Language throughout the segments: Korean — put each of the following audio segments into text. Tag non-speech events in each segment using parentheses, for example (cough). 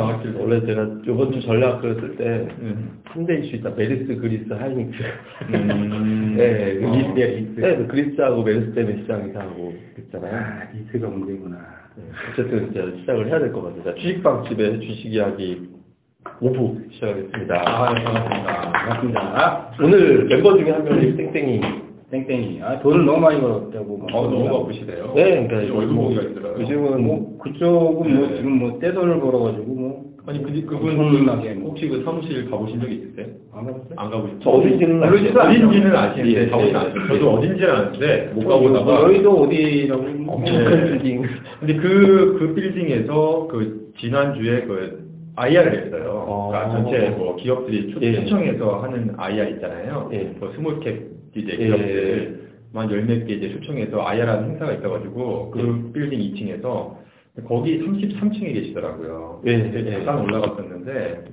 나왔길. 원래 제가 요번 주 전략을 쓸 때, 음. 3대 이슈 있다. 메르스, 그리스, 하이닉스. 음. (laughs) 네, 어, 리스, 리스. 네, 그리스하고 메르스 때문에 시장이 상하고 있잖아요. 아, 리스가 문제구나. 네, 어쨌든 이제 시작을 해야 될 것 같습니다. 주식방집의 주식 이야기 5부 시작하겠습니다. 아, 네, 반갑습니다. 반갑습니다. 오늘 멤버 중에 한 명이 땡땡이. 땡땡이. 아, 돈을 너무 많이 벌었다고. 막 어, 너무. 바쁘시대요. 네, 그러니까 보기가 있더라고요. 요즘은 뭐, 그쪽은 뭐, 네. 지금 뭐, 떼돈을 벌어가지고, 뭐. 아니, 근데 그분 엄청나게 뭐. 혹시 그 사무실 가보신 적 있으세요? 안 가봤어요? 안 가보셨죠? 저 어딘지는 모르지도 않아요. 어딘지는 아시는데 예, 가보진 예. 않았어요. 저도 어딘지는 아는데 못 뭐, 가보다가 여의도 어디라고. 엄청 네. 큰 빌딩. 근데 그, 그 빌딩에서 그 지난주에 그 IR을 했어요. 어. 그러니까 전체 뭐 기업들이 초, 예. 초청해서 하는 IR 있잖아요. 예. 뭐 small cap 이제 예. 기업들 만 열몇 개 이제 초청해서 IR하는 행사가 있어가지고 그 빌딩 2층에서 거기 33층에 계시더라고요. 예, 예. 잠깐 올라갔었는데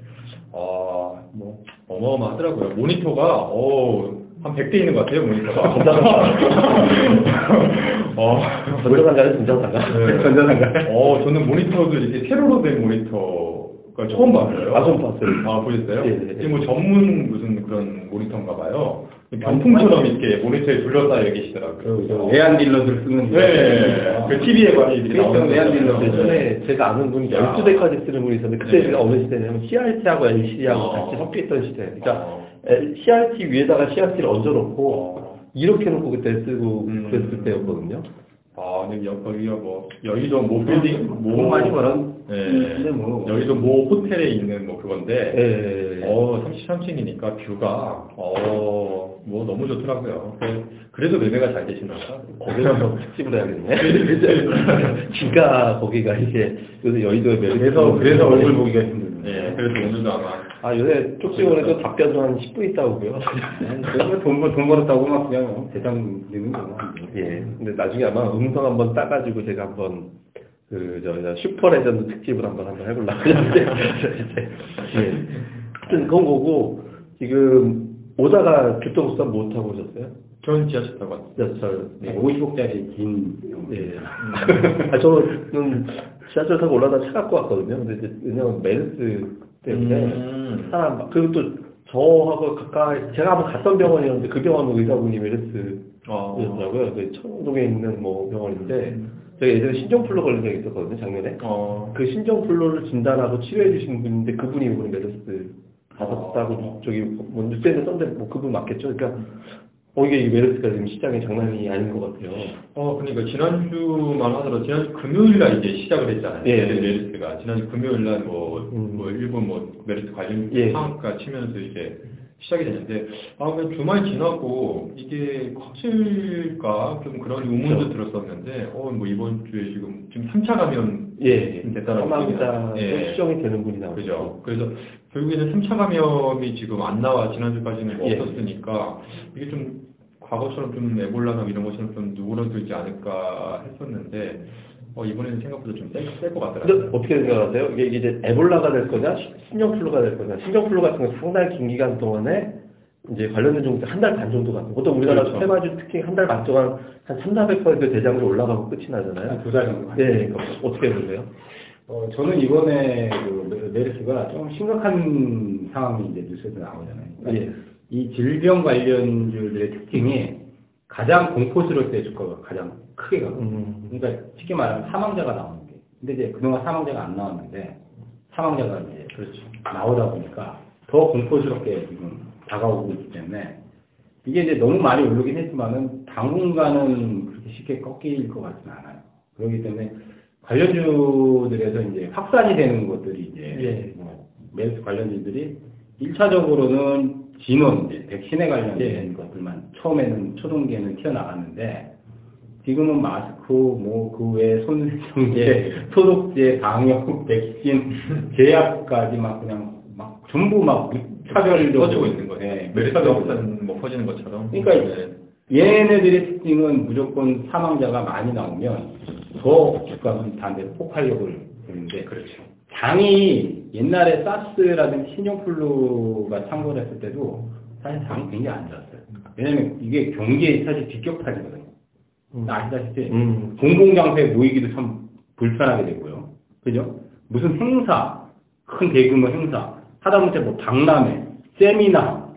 아, 뭐 어마어마하더라고요. 모니터가 어, 한 100대 있는 것 같아요, 모니터가. (laughs) 어, 전자상가는 전자상가. 네. 전자상가. 어, 저는 모니터도 이렇게 세로로 된 모니터 가 처음 봤어요. 아, 처음 봤어요. 아, 보셨어요? 예, 예. 지금 뭐 전문 무슨 그런 모니터인가 봐요. 병풍처럼 이렇게 모니터에 둘러싸여 계시더라고요. 그, 저, 외환 딜러들 쓰는. 네, 그 TV에 많이 이렇게 그렇죠, 나오는 외환. 딜러. 네. 예전에 제가 아는 분이 12대까지 쓰는 분이 있었는데 그때 네. 제가 어느 시대냐면 CRT하고 LCD하고 어. 같이 섞여 있던 시대. 그러니까 어. 에, CRT 위에다가 CRT를 얹어놓고 어. 이렇게 놓고 그때 쓰고 음. 그랬을 때였거든요. 아, 근데 여, 거기가 뭐, 여의도 모 빌딩, 모, 뭐 많이 벌었. 예, 근데 뭐. 여의도 모 호텔에 있는 뭐 그건데, 예. 어, 33층이니까 뷰가, 어, 뭐 너무 좋더라고요. 그- 그래서 매매가 잘 되시나 봐. 거기서 특집을 해야겠네. (laughs) 지가 거기가 이제 요새 여의도에 매력. 그래서, 그래서 얼굴 보기가. 예, 그래서 오늘도 아마, 아 요새 쪽지원에도 답변 좀한 10분 있다고요. (laughs) 그래서 돈, 벌- 돈 벌었다고 막 그냥 대장 내는 거고. 예. 근데 나중에 아마 음성 한번 따가지고 제가 한번 그, 저, 저 슈퍼 레전드 특집을 한번 한번 해보려고 하는데. 예. 하여튼 그건 거고, 지금 오다가 교통수단 못 타고 오셨어요? 전 지하철 타고 왔어요. 지하철. 네, 50억짜리 긴. 예. 아, 저는 지하철 타고 올라다 차 갖고 왔거든요. 근데 이제 왜냐면 메르스 때문에 음. 사람, 막- 그리고 또 저하고 가까이, 제가 한번 갔던 병원이었는데 그 병원 의사분이 메르스 어. 였더라고요. 그 청동에 있는 뭐 병원인데 제가 예전에 신종플루 걸린 적이 있었거든요, 작년에. 어. 그 신종플루를 진단하고 치료해 주신 분인데 그분이 이번에 메르스 받았다고 저기 뭐 뉴스에서 썼는데 뭐 그분 맞겠죠? 그러니까 어 이게 메르스가 지금 시장이 장난이 아닌 것 같아요. 어, 그러니까 지난주만 하더라도 지난주 금요일 날 이제 시작을 했잖아요. 예. 메르스가. 지난주 금요일 날 뭐, 음. 뭐, 일본 뭐, 메르스 관련 예. 상한가 치면서 이제 시작이 됐는데, 아, 그냥 주말 지나고 이게 커질까? 좀 그런 의문도 그렇죠. 들었었는데, 어, 뭐 이번 주에 지금, 지금 3차 감염 예, 됐다라고 사망자 예. 수정이 되는 분이 나오죠. 그죠. 그래서 결국에는 3차 감염이 지금 안 나와 지난주까지는 뭐 예. 없었으니까 이게 좀 과거처럼 좀 에볼라나 이런 것처럼 좀 누그러들지 않을까 했었는데 어, 이번에는 생각보다 좀셀것 근데 같더라고요. 어떻게 생각하세요? 이게 이제 에볼라가 될 거냐, 시- 신종플루가 될 거냐. 신종플루 같은 건 상당히 긴 기간 동안에 이제 관련된 종들 한 달 반 정도 가고, 보통 우리나라 그렇죠. 테마주 특히 한 달 반 동안 한 3, 400% 대장으로 올라가고 끝이 나잖아요. 두 달 정도. 네, 그럼 어떻게 보세요? 어, 저는 이번에 그 메- 메르스가 좀 심각한 상황이 이제 뉴스에서 나오잖아요. 그러니까 예. 이 질병 관련주들의 특징이 가장 공포스러울 주가가 가장 크게 가고. 음, 그러니까 쉽게 말하면 사망자가 나오는 게. 근데 이제 그동안 사망자가 안 나왔는데 사망자가 이제 그렇죠. 나오다 보니까 더 공포스럽게 지금 다가오고 있기 때문에 이게 이제 너무 많이 오르긴 했지만은 당분간은 그렇게 쉽게 꺾일 것 같지는 않아요. 그렇기 때문에 관련주들에서 이제 확산이 되는 것들이 이제 예. 뭐 메르스 관련주들이 1차적으로는 진원, 이제 백신에 관련된 예. 것들만 처음에는 초동기에는 튀어나갔는데 지금은 마스크, 뭐 그 외 손세정제, 예. (laughs) 소독제, 방역, 백신, 제약까지 막 그냥 막 전부 막 차별로 퍼지고 있는 거예요. 네, 퍼지고 확산 뭐 퍼지는 것처럼. 그러니까 네. 얘네들의 특징은 무조건 사망자가 많이 나오면 더 주가가 반대로 폭발력을 보이는데 그렇죠. 장이 옛날에 사스라든지 신종플루가 창궐 했을 때도 사실 장이 굉장히 안 좋았어요. 왜냐면 이게 경기에 사실 직격탄이거든요. 음. 아시다시피 음. 공공장소에 모이기도 참 불편하게 되고요. 그죠? 무슨 행사, 큰 대규모 행사, 하다못해 뭐 박람회, 세미나.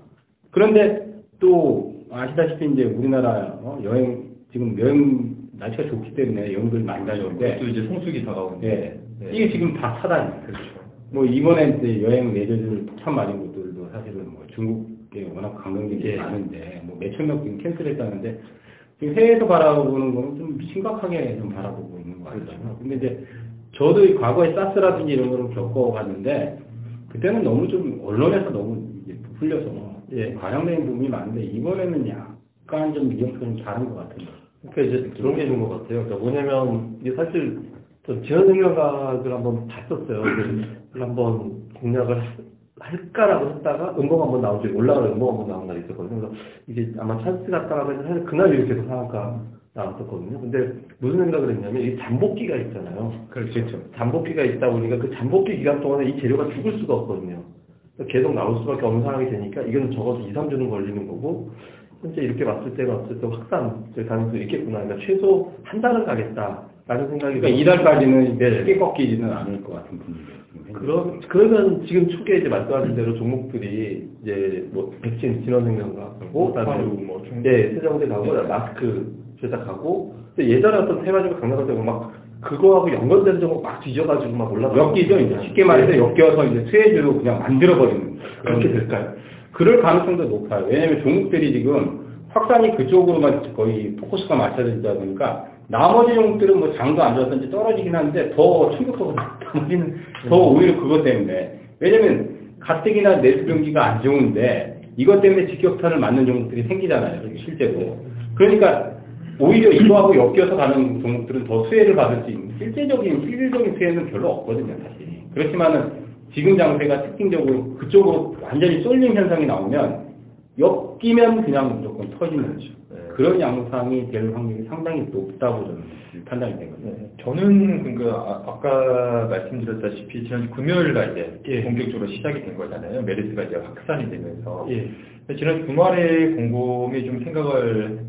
그런데 또 아시다시피 이제 우리나라 어, 여행, 지금 여행 날씨가 좋기 때문에 여행들 많이 다녀오는데 또 이제 성수기 다가오는데. 예. 네. 이게 지금 다 차단이에요. 그렇죠. 뭐 이번에 이제 여행 매저들 폭탄 맞은 곳들도 사실은 뭐 중국에 워낙 관광객이 예. 많은데 뭐 몇천 명 지금 캔슬했다는데 지금 해외에서 바라보는 거는 좀 심각하게 좀 바라보고 있는 거 같아요. 근데 이제 저도 이 과거에 사스라든지 이런 거를 겪어봤는데 그때는 너무 좀 언론에서 너무 이제 부풀려서 예. 과장된 부분이 많은데 이번에는 약간 좀좀 다른 것 같아요. 그러니까 이제 그런 게 있는 것 같아요. 그러니까 뭐냐면 이게 사실 전 지원생명학을 한번 봤었어요. 그걸 한번 공략을 할까라고 했다가 음봉 한번 나오지 올라가는 음봉 한번 나온 날이 있었거든요. 그래서 이게 아마 찬스 같다가 해서 사실 그날 이렇게 계속 상한가 나왔었거든요. 근데 무슨 생각을 했냐면 이 잠복기가 있잖아요. 그렇죠. 잠복기가 있다 보니까 그 잠복기 기간 동안에 이 재료가 죽을 수가 없거든요. 계속 나올 수밖에 없는 상황이 되니까 이건 적어도 2, 3주는 걸리는 거고 현재 이렇게 봤을 때는 어쨌든 확산 될 가능성이 있겠구나. 그러니까 최소 한 달은 가겠다 라는 생각이 그러니까 이달까지는 네. 쉽게 꺾이지는 않을 것 같은 분위기예요. 현재. 그러, 그러면 지금 초기에 이제 말씀하신 대로 종목들이 이제 뭐 백신 진원생명과 하고 그다음에 화로, 뭐. 예 세정제 가고 네. 마스크 제작하고 예전에 어떤 테마주가 강남할 때막 그거하고 연관되는 정보 막 뒤져가지고 막 올라가 엮이죠, 이제. 쉽게 말해서 엮여서 이제 수혜주로 그냥 만들어버리는. 그렇게 그런- 될까요? 그럴 가능성도 높아요. 왜냐면 종목들이 지금 확산이 그쪽으로만 거의 포커스가 맞춰져 보니까 나머지 종목들은 뭐 장도 안 좋았든지 떨어지긴 하는데 더 충격하고 나머지는 (laughs) 더 오히려 그것 때문에. 왜냐면 가뜩이나 내수 경기가 안 좋은데 이것 때문에 직격탄을 맞는 종목들이 생기잖아요, 실제로. 그러니까 오히려 이거하고 엮여서 가는 종목들은 더 수혜를 받을 수 있는 실제적인 실질적인 수혜는 별로 없거든요, 사실. 그렇지만은 지금 장세가 특징적으로 그쪽으로 완전히 쏠림 현상이 나오면 엮이면 그냥 무조건 터지는 거죠. 네. 그런 양상이 될 확률이 상당히 높다고 저는 판단이 되거든요. 네, 저는 그 아, 아까 말씀드렸다시피 지난 금요일 날 이제 예. 본격적으로 시작이 된 거잖아요. 메르스가 이제 확산이 되면서 예. 지난 주말에 곰곰이 좀 생각을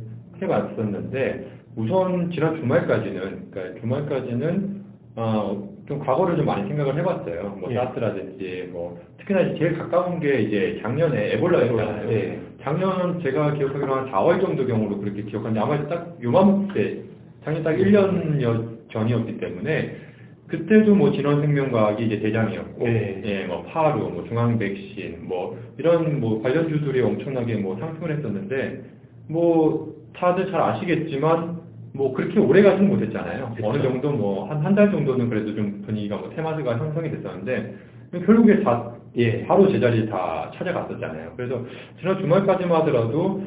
해봤었는데 우선 지난 주말까지는 그러니까 주말까지는 어, 좀 과거를 좀 많이 생각을 해봤어요. 뭐 예. 사스라든지 뭐 특히나 제일 가까운 게 이제 작년에 에볼라였잖아요. 예. 작년 제가 기억하기로 한 4월 정도 경우로 그렇게 기억하는데 아마 딱 요맘때 작년 딱 1년 전이었기 때문에 그때도 뭐 진원생명과학이 이제 대장이었고 예. 예, 뭐 파루, 뭐 중앙백신, 뭐 이런 뭐 관련주들이 엄청나게 뭐 상승을 했었는데 뭐 다들 잘 아시겠지만 뭐 그렇게 오래 가지는 못했잖아요. 그쵸. 어느 정도 뭐 한 한 달 정도는 그래도 좀 분위기가 뭐 테마스가 형성이 됐었는데 결국에 다 예. 바로 제자리 다 찾아갔었잖아요. 그래서 지난 주말까지만 하더라도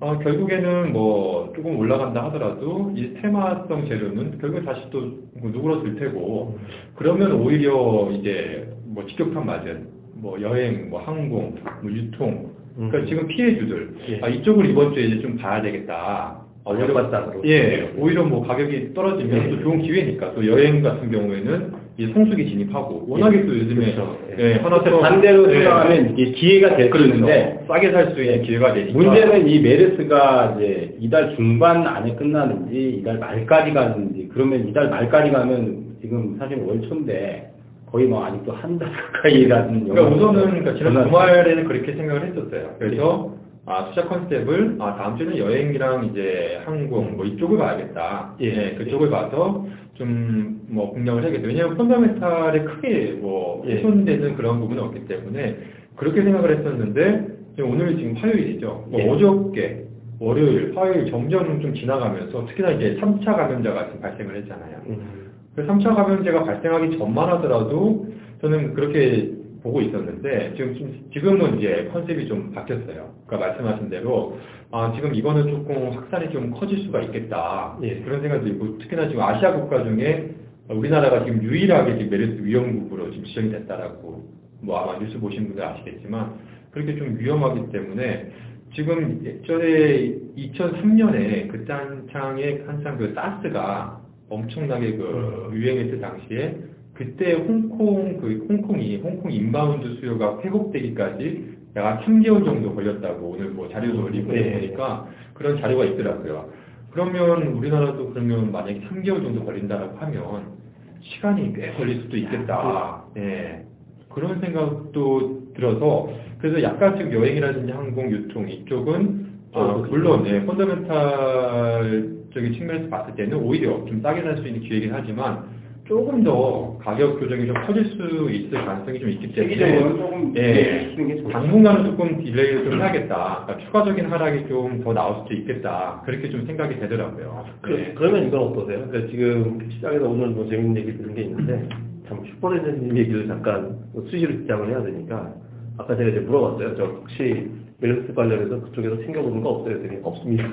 어, 결국에는 뭐 조금 올라간다 하더라도 이 테마성 재료는 결국에 다시 또 누그러들 테고 그러면 오히려 이제 뭐 직격탄 맞은 뭐 여행, 뭐 항공, 뭐 유통 그러니까 음. 지금 피해주들 예. 아, 이쪽을 이번 주에 이제 좀 봐야 되겠다. 아, 오히려 역발상으로. 예, 오히려 뭐 가격이 떨어지면 예. 또 좋은 기회니까 또 여행 같은 경우에는 이 성수기 진입하고 워낙에 또 요즘에 그렇죠. 예, 하나 더 반대로 예. 생각하면 이게 기회가 될수 그렇죠. 있는데 싸게 살 수 있는 기회가 되니까 문제는 이 메르스가 이제 이달 중반 안에 끝나는지 이달 말까지 가는지 그러면 이달 말까지 가면 지금 사실 월초인데 거의 뭐 아직도 한 달 (laughs) 가까이라는 그러니까 영향이 우선은 그러니까 지난 주말에는 그렇게 생각을 했었어요. 그래서 아, 투자 컨셉을 아, 다음 주에는 여행이랑 이제 항공 뭐 이쪽을 봐야겠다. 예. 예, 그쪽을 봐서 좀 뭐 공략을 해야겠다. 왜냐하면 펀더멘탈에 크게 뭐 예. 훼손되는 그런 부분은 없기 때문에 그렇게 생각을 했었는데 지금 오늘 지금 화요일이죠. 뭐 예. 어저께 월요일, 화요일 점점 좀 지나가면서 특히나 이제 3차 감염자가 지금 발생을 했잖아요. 음. 그 3차 감염제가 발생하기 전만 하더라도 저는 그렇게 보고 있었는데 지금 좀- 지금은 이제 컨셉이 좀 바뀌었어요. 그러니까 말씀하신 대로 아 지금 이거는 조금 확산이 좀 커질 수가 있겠다 예. 그런 생각도 있고 특히나 지금 아시아 국가 중에 우리나라가 지금 유일하게 지금 메르스 위험국으로 지금 지정이 됐다라고 뭐 아마 뉴스 보신 분들 아시겠지만 그렇게 좀 위험하기 때문에 지금 예전에 2003년에 그때 한창에 한창 그 사스가 엄청나게 그 유행했을 당시에 그때 홍콩 그 홍콩이 홍콩 inbound 수요가 회복되기까지 약 3개월 정도 걸렸다고 오늘 뭐 자료도 올리고 네. 보니까 그런 자료가 있더라고요. 그러면 우리나라도 그러면 만약에 3개월 정도 걸린다고 하면 시간이 꽤 걸릴 수도 있겠다. 예. 그런 생각도 들어서 그래서 약간 지금 여행이라든지 항공 유통 이쪽은 어, 물론 예, 펀더멘탈적인 측면에서 봤을 때는 오히려 좀 싸게 살 수 있는 기회이긴 하지만 조금 더 가격 조정이 좀 커질 수 있을 가능성이 좀 있기 때문에 조금 예. 당분간은 조금 delay를 좀 해야겠다. 그러니까 추가적인 하락이 좀 더 나올 수도 있겠다. 그렇게 좀 생각이 되더라고요. 그, 예. 그러면 이건 어떠세요? 그러니까 지금 시장에서 오늘 뭐 재밌는 얘기 들은 게 있는데 참 슈퍼레전님 얘기를 잠깐 뭐 수시로 지장을 해야 되니까 아까 제가 이제 물어봤어요. 저 혹시 메르스 관련해서 그쪽에서 챙겨보는 거 없어요? 그랬더니 없습니다.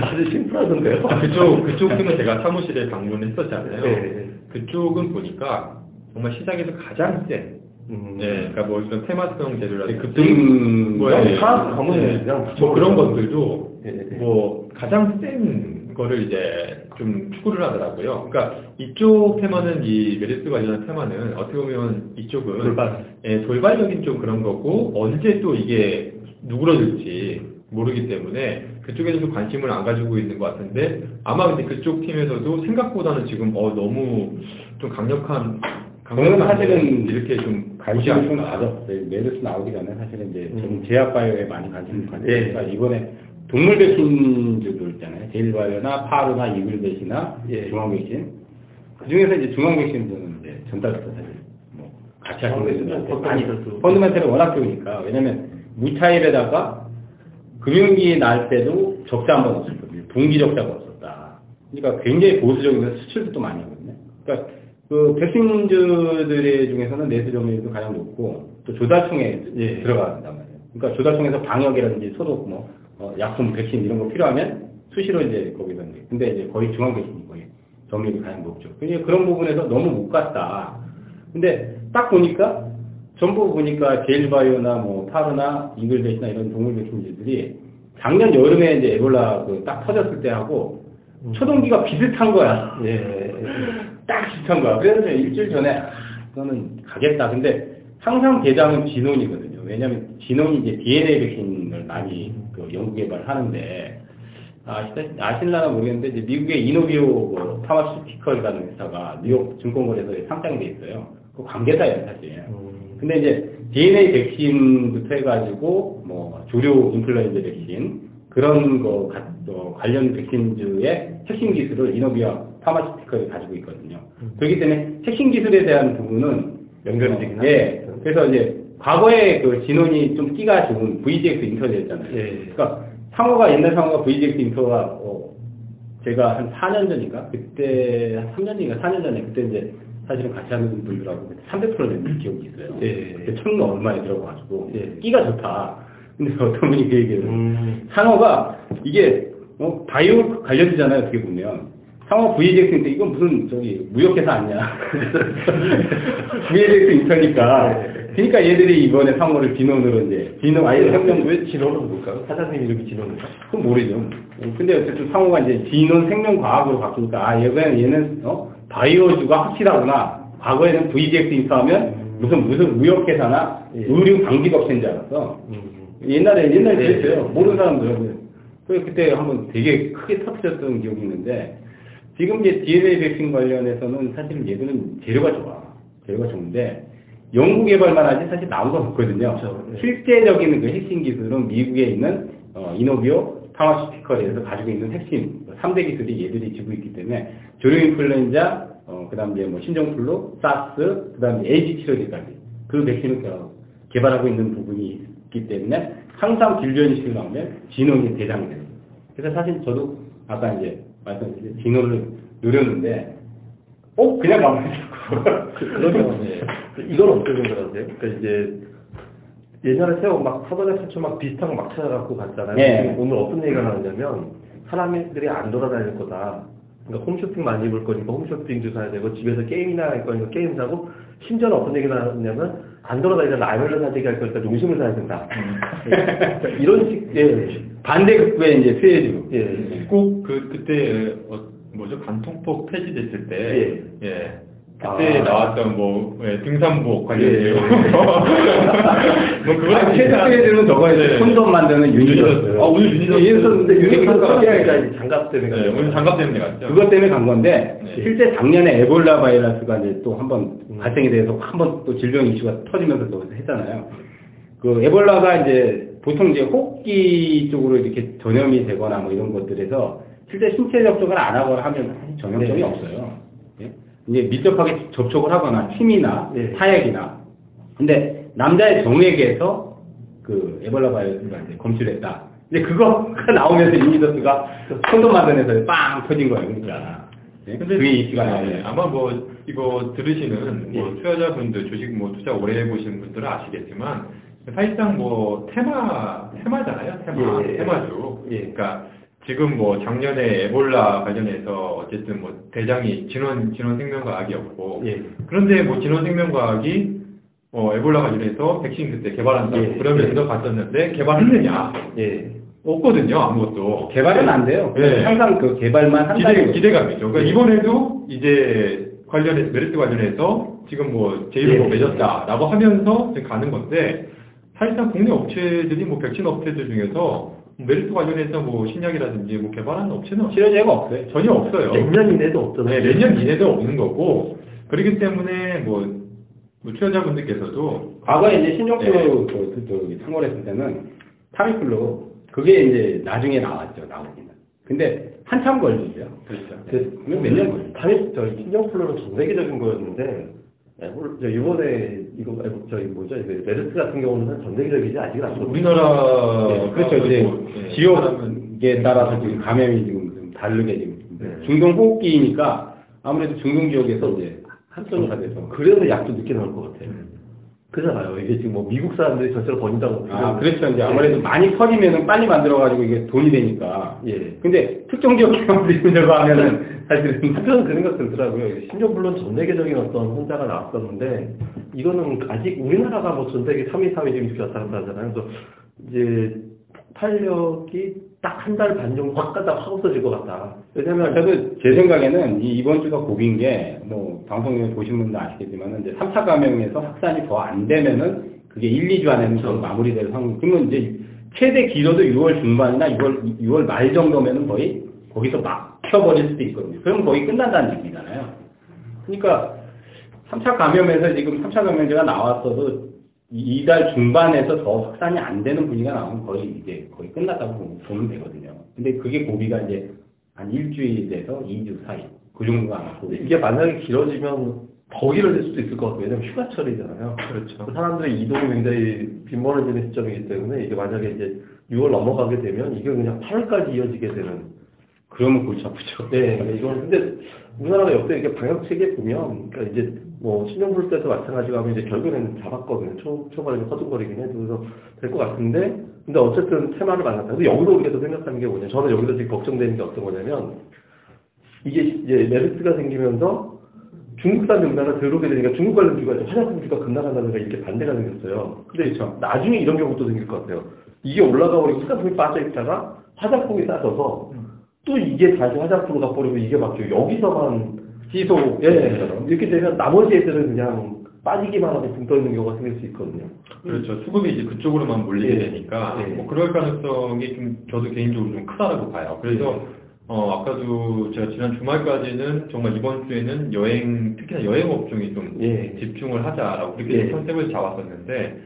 아주 심플하던데요. 아, 그쪽, 그쪽 팀은 제가 사무실에 방문했었잖아요. 네. 그쪽은 보니까 정말 시장에서 가장 센, 음. 예, 그러니까 뭐 이런 테마성 재료라든지 급등 뭐, 그냥 예, 다 가면 예, 그냥 뭐 그런 것들도 예, 예. 뭐 가장 센 거를 이제 좀 추구를 하더라고요. 그러니까 이쪽 테마는 이 메르스 관련한 테마는 어떻게 보면 이쪽은 돌발. 예, 돌발적인 좀 그런 거고 언제 또 이게 누그러질지 모르기 때문에 그쪽에서도 관심을 안 가지고 있는 것 같은데 아마 근데 그쪽 팀에서도 생각보다는 지금 어 너무 좀 강력한 강력한 사실은 이렇게 좀 관심을 좀. 가졌어요. 메르스 나오기 전에 사실은 이제 음. 제약바이오에 많이 관심을 예. 가졌으니까 이번에 동물 백신들도 있잖아요. 제일바이오나 파르나 이글백이나 예. 중앙 백신. 그 중에서 이제 중앙 백신들은 이제 전달부터 사실 뭐 같이 하신 중앙백신, 거죠. 뭐 많이. 펀드멘탈이 워낙 좋으니까 왜냐면 무차입에다가 금융기 날 때도 적자 한 번 없었거든요. 분기 적자가 없었다. 그러니까 굉장히 보수적이면서 수출도 또 많이 하거든요. 그러니까 그 백신주들 중에서는 내수 점유율도 가장 높고 또 조달청에 예. 들어간단 말이에요. 그러니까 조달청에서 방역이라든지 소독 뭐 어, 약품 백신 이런 거 필요하면 수시로 이제 거기서 이제 근데 이제 거의 중앙 백신이 거의 점유율이 가장 높죠. 그러니까 그런 부분에서 너무 못 갔다. 근데 딱 보니까 전부 보니까 제일바이오나 뭐 파르나 이글베시나 이런 동물 백신들이 작년 여름에 이제 에볼라 그 딱 터졌을 때 하고 초동기가 비슷한 거야. 예. 딱 비슷한 거야. 그래서 일주일 전에 아, 이거는 가겠다. 근데 항상 대장은 진원이거든요. 왜냐하면 진원이 이제 DNA 백신을 많이 그 연구 개발하는데 아시다 아실라나 모르겠는데 이제 미국의 이노비오 뭐 파마시티컬이라는 회사가 뉴욕 증권거래소에 상장돼 있어요. 그 관계자예요 사실. 음. 근데 이제 DNA 백신부터 해가지고 뭐 조류 인플루엔자 백신 그런 거 가- 어, 관련 백신주의 핵심 기술을 이노비아 파마시티컬이 가지고 있거든요. 그렇기 때문에 핵심 기술에 대한 부분은 연결이 되긴 예. 그래서 이제 과거에 그 진원이 좀 끼가 좋은 VGX 인터였잖아요. 예. 그러니까 상호가 옛날 상호가 VGX 인터가 어, 제가 한 4년 전인가 그때 한 3년 전인가 4년 전에 그때 이제 사실은 같이 하는 분들하고 그때 300%된 기억이 있어요. 예. 그때 천 얼마에 들어가가지고 예. 끼가 좋다. 근데 어떤 분이 그 얘기를 음. 상어가 이게 어, 바이오 관련이잖아요 어떻게 보면 상어 VJX인데 이건 무슨 저기 무역회사 아니냐 VJX 인터니까 그러니까 얘들이 이번에 상어를 진원으로 이제 진원 아예 생명 왜 진원은 뭘까요? 사장님 이름이 진원인가? 그건 모르죠 근데 어쨌든 상어가 이제 진원 생명과학으로 바꾸니까 아 얘는 얘는 어 바이오주가 확실하구나 과거에는 VJX 인터하면 무슨 무슨 무역회사나 예. 의류 방직 업체인 줄 알았어 음. 옛날에 옛날에 네. 그랬어요. 모르는 사람들은 그 그때 한번 되게 크게 터뜨렸던 기억이 있는데 지금 이제 DNA 백신 관련해서는 사실 얘들은 재료가 좋아. 재료가 좋은데 연구 개발만 하지 사실 나온 건 없거든요. 그렇죠. 네. 실제적인 그 핵심 기술은 미국에 있는 어, 이노비오 파마시티컬에서 가지고 있는 핵심 3대 기술이 얘들이 지고 있기 때문에 조류 인플루엔자, 어, 그 다음 이제 뭐 신종플루, 사스, 그 다음 에이지 치료제까지 그 백신을 어, 개발하고 있는 부분이 있기 때문에 항상 질병이식을 나오면 진원이 대장이 됩니다. 그래서 사실 저도 아까 이제 말씀드린 진원을 노렸는데 어 그냥 가만히 있었고 그러면 이건 어떻게 생각하세요? 그러니까 이제 예전에 새우 막 사전에 사초 막 비슷한 거 막 찾아갖고 갔잖아요. 예. 지금 오늘 어떤 얘기가 나오냐면 사람들이 안 돌아다닐 거다. 그러니까 홈쇼핑 많이 입을 거니까 홈쇼핑도 사야 되고 집에서 게임이나 할 거니까 게임 사고 심지어는 어떤 얘기가 나왔냐면 안 돌아다니다 라면을 사재기 할 거니까 농심을 사야 된다. 그러니까 (laughs) 이런 식의 반대급부의 이제 수혜주 예. 꼭 그 그때 어, 뭐죠 간통법 폐지됐을 때 예. 예. 그때 아. 나왔던 뭐 예, 등산복 관련해요. 예. (laughs) 뭐 그거랑 아니, 캐스트들은 저거에 네. 콘돔 만드는 유니였어요. 아, 오늘 유니였어요. 유니였었는데 유니 유니가 네. 아니라 장갑 때문에 네, 오늘 장갑 때문에 갔죠. 그것 때문에 간 건데 네. 실제 작년에 에볼라 바이러스가 이제 또 한번 음. 발생이 돼서 한번 또 질병 이슈가 터지면서 또 했잖아요. 그 에볼라가 이제 보통 이제 호흡기 쪽으로 이렇게 전염이 되거나 뭐 이런 것들에서 실제 신체 접촉을 안 하거나 하면 전염성이 네. 없어요. 예? 이제 밀접하게 접촉을 하거나 침이나 네. 타액이나 근데 남자의 정액에서 그 에볼라 바이러스가 이제 검출됐다. 근데 그거가 (laughs) 나오면서 이미더스가 콘돔 만드는 데서 빵 터진 거예요. 그러니까. 예? 근데 그게 이슈가 네, 나오네요. 아마 뭐 이거 들으시는 뭐 예. 투자자분들 주식 뭐 투자 오래 해보신 분들은 아시겠지만 사실상 뭐 테마 테마잖아요 테마 예. 테마죠. 예. 그러니까 지금 뭐 작년에 에볼라 관련해서 어쨌든 뭐 대장이 진원 진원 생명과학이었고 예. 그런데 뭐 진원 생명과학이 어 에볼라 관련해서 백신 그때 개발한다고 예. 그러면서 갔었는데 개발했느냐 예. 없거든요 아무것도 개발은 안 돼요. 네. 항상 그 개발만 한다는 기대. 기대감이죠. 그러니까 예. 이번에도 이제 관련해서, 메리트 관련해서 지금 뭐 제휴를 예. 맺었다라고 하면서 지금 가는 건데, 사실상 국내 업체들이 뭐 백신 업체들 중에서 메리트 관련해서 뭐 신약이라든지 뭐 개발하는 업체는 치료제가 없어요. 전혀 없어요. 몇년 이내도 없잖아요. 네, 내년 이내도 없는 거고, 그렇기 때문에 뭐, 뭐 투자자분들께서도 과거에 이제 신종플루 네. 그, 그, 저기 참고했을 때는 타미플루 그게 이제 나중에 나왔죠 나오기는. 근데 한참 걸리죠. 그렇죠. 그, 몇 년 걸리죠. 저희 신종플루는 전 세계적인 거였는데 저 이번에 이거 아, 저희 뭐죠 이거 메르스 같은 경우는 전 세계적이지 아직은 안 우리나라 네, 그렇죠. 이제 뭐, 예, 사람은- 지역에 따라서 지금 감염이 지금 좀 다르게 지금 네. 중동 호흡기니까 아무래도 중동 지역에서 이제 한정화가 돼서 그래서 약도 늦게 나올 것 같아요. 음. 그잖아요. 이게 지금 뭐 미국 사람들이 전체로 번진다고. 아 그렇죠. 이제 아무래도 많이 퍼지면은 빨리 만들어가지고 이게 돈이 되니까. 예. 근데 특정 지역에 (laughs) 만들려고 하면은 사실은 한편은 그 생각 들더라고요. 신종 물론 전 세계적인 어떤 혼자가 나왔었는데 이거는 아직 우리나라가 뭐 전 세계 3위, 4위 지금 이렇게 왔다 갔다 하잖아요. 그래서 이제 탄력이 딱 한 달 반 정도 확 가다 확 없어질 것 같다. 왜냐면 저도 제 생각에는 이 이번 주가 고비인 게 뭐 방송에 보신 분도 아시겠지만은 이제 3차 감염에서 확산이 더 안 되면은 그게 1, 2주 안에는 좀 마무리될 상황. 그러면 이제 최대 길어도 6월 중반이나 6월 6월 말 정도면은 거의 거기서 막혀버릴 수도 있거든요. 그럼 거의 끝난다는 얘기잖아요. 그러니까 3차 감염에서 지금 3차 감염제가 나왔어도 이달 중반에서 더 확산이 안 되는 분위기가 나오면 거의 이제 거의 끝났다고 보면- 되거든요. 근데 그게 고비가 이제 한 일주일에서 2주 사이 그 정도가 아마 이게 만약에 길어지면 더 길어질 수도 있을 것 같아요. 왜냐면 휴가철이잖아요. 그렇죠. 사람들의 이동이 굉장히 빈번해지는 시점이기 때문에 이게 만약에 이제 6월 넘어가게 되면 이게 그냥 8월까지 이어지게 되는 그러면 골치 아프죠. 네, 이건 근데 우리나라가 역대 이렇게 방역 체계 보면, 그러니까 이제 뭐 신용불 때도 마찬가지고 하면 이제 결국에는 잡았거든요. 초 초반에 좀 허둥거리긴 해도 그래서 될 것 같은데, 근데 어쨌든 테마를 만났다. 근데 여기서 우리가 또 생각하는 게 뭐냐? 저는 여기서 지금 걱정되는 게 어떤 거냐면 이게 이제 메르스가 생기면서 중국산 용나가 들어오게 되니까 중국 관련 주가 화장품 주가 급락한다든가 이렇게 반대가 생겼어요. 근데 그렇죠. 나중에 이런 경우도 생길 것 같아요. 이게 올라가고 버리고 화장품이 빠져 있다가 화장품이 싸져서 또 이게 다시 화장품으로 가버리고 이게 막혀 여기서만 지소 예 이렇게 되면 나머지 애들은 그냥 빠지기만 하고 붕 떠 있는 경우가 생길 수 있거든요. 그렇죠. 수급이 이제 그쪽으로만 몰리게 예. 되니까 예. 뭐 그럴 가능성이 좀 저도 개인적으로 좀 크다라고 봐요. 그래서 어 아까도 제가 지난 주말까지는 정말 이번 주에는 여행 특히나 여행 업종이 좀 예. 집중을 하자라고 그렇게 예. 컨셉을 잡았었는데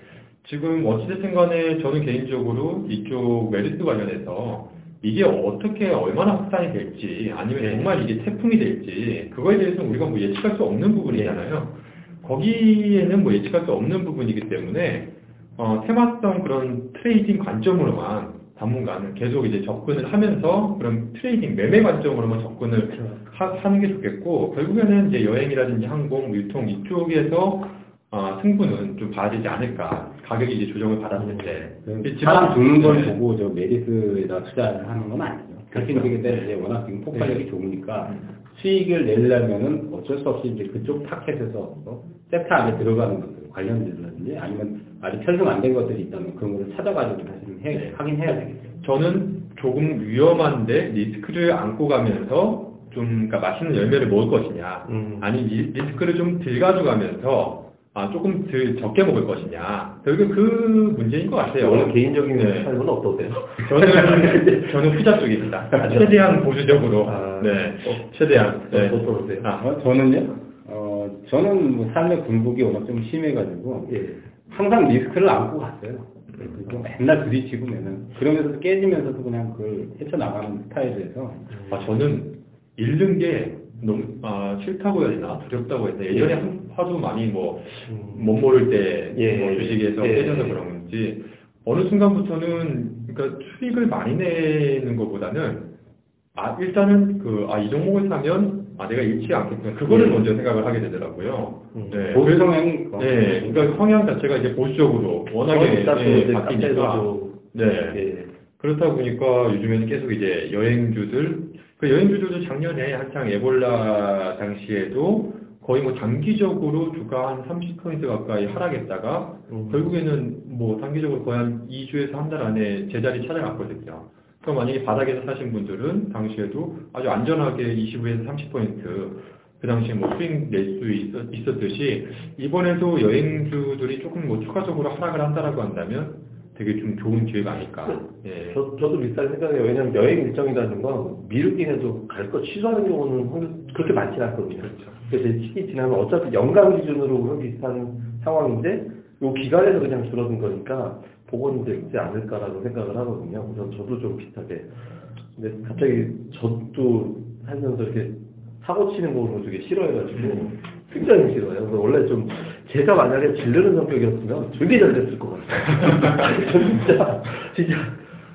지금 어찌됐든 간에 저는 개인적으로 이쪽 메르스 관련해서 이게 어떻게 얼마나 확산이 될지 아니면 예. 정말 이게 태풍이 될지 그거에 대해서는 우리가 뭐 예측할 수 없는 부분이잖아요. 거기에는 뭐 예측할 수 없는 부분이기 때문에 어, 테마성 그런 trading 관점으로만 당분간은 계속 이제 접근을 하면서 그런 trading 매매 관점으로만 접근을 하, 하는 게 좋겠고 결국에는 이제 여행이라든지 항공, 유통 이쪽에서 어, 승부는 좀 봐야 되지 않을까 가격이 이제 조정을 받았을 때 그 사람 죽는 걸 네. 보고 저 메르스에다 투자를 하는 건 아니죠. 그렇게 때문에 이제 워낙 지금 폭발력이 네. 좋으니까 음. 수익을 내려면은 어쩔 수 없이 이제 그쪽 타깃에서 어, 세트 안에 들어가는 것들 관련된다든지 아니면 아직 편성 안된 것들이 있다면 그런 거를 찾아가지고 사실은 해, 네. 하긴 해야 되겠죠. 저는 조금 위험한데 리스크를 안고 가면서 좀 그러니까 맛있는 열매를 먹을 것이냐, 음. 아니 리- 리스크를 좀 덜 가져가면서 아, 조금 덜 적게 먹을 것이냐, 결국 그 문제인 것 같아요. 오늘 개인적인 네. 삶은 어떠세요? (laughs) 저는 저는 후자 쪽입니다. 최대한 보수적으로, 아, 네, 어, 최대한. 네. 어떠세요? 아, 어, 저는요? 어, 저는 뭐 삶의 굴곡이 워낙 좀 심해가지고 예. 항상 리스크를 안고 갔어요. 그리고 맨날 부딪히고면은 그러면서 깨지면서도 그냥 그걸 헤쳐나가는 스타일에서 아, 저는 잃는 게 너무 아, 싫다고 해야 되나 두렵다고 해야 되나 예전에 한- 하도 많이 뭐 음. 못 모를 때 예. 뭐 주식에서 예. 깨져서 그런 건지 어느 순간부터는 그러니까 수익을 많이 내는 것보다는 아 일단은 그 아 이 종목을 사면 아 내가 잃지 않겠구나 그거를 예. 먼저 생각을 하게 되더라고요. 음. 네. 보수 성향이 그거. 네, 그러니까 성향 자체가 이제 보수적으로 워낙에 또 예, 이제 바뀌니까 네. 예. 그렇다 보니까 요즘에는 계속 이제 여행주들, 그 여행주들도 작년에 한창 에볼라 당시에도 거의 뭐 단기적으로 주가 한 30% 가까이 하락했다가 음. 결국에는 뭐 단기적으로 거의 한 2주에서 한 달 안에 제자리 찾아갔거든요. 그럼 만약에 바닥에서 사신 분들은 당시에도 아주 안전하게 25에서 30%그 당시에 뭐 수익 낼 수 있었듯이 이번에도 여행주들이 조금 뭐 추가적으로 하락을 한다라고 한다면 되게 좀 좋은 기회가 아닐까. 예. 저, 저도 비슷하게 생각해요. 왜냐면 여행 일정이라는 건 미루긴 해도 갈 거 취소하는 경우는 그렇게 많지 않거든요. 그렇죠. 그래서 시기 지나면 어차피 연간 기준으로 보면 비슷한 상황인데 이 기간에서 그냥 줄어든 거니까 복원이 되지 않을까라고 생각을 하거든요. 그래서 저도 좀 비슷하게. 근데 갑자기 저도 살면서 이렇게 사고 치는 거를 되게 싫어해가지고 굉장히 싫어요. 그래서 원래 좀 제가 만약에 질르는 성격이었으면 되게 잘 됐을 것 같아요. (laughs) 진짜 진짜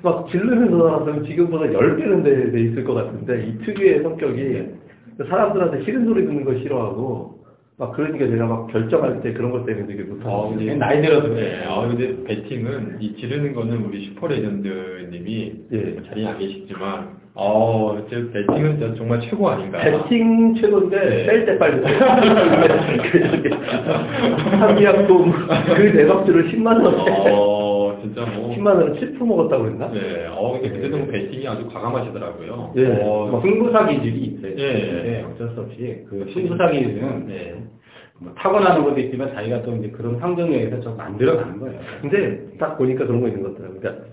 막 질르는 사람은 지금보다 10배는 돼, 돼 있을 것 같은데 이 특유의 성격이 사람들한테 싫은 소리 듣는 거 싫어하고 막 그러니까 제가 막 결정할 때 그런 것 때문에 되게 아, 못하고 근데 나이 들어서 네. 아, 근데 배팅은 이 지르는 거는 우리 슈퍼레전드님이 예. 자리에 안 계시지만, 어, 제 배팅은 진짜 정말 최고 아닌가. 배팅 최고인데 네. 뺄때 빨리 한미약품 (laughs) 그 대박주를 10만 원에 어, 진짜 뭐. 10만 원에 7% 먹었다고 그랬나? 네, 어, 근데 그때도 뭐 배팅이 아주 과감하시더라고요. 예. 어, 뭐 승부사 기질이 있어요. 예. 네, 어쩔 수 없이 그 승부사 기질은 네. 뭐 타고나는 것도 있지만 자기가 또 이제 그런 환경에 의해서 좀 만들어가는 거예요. 근데 딱 보니까 그런 거 있는 것 같더라고요. 그러니까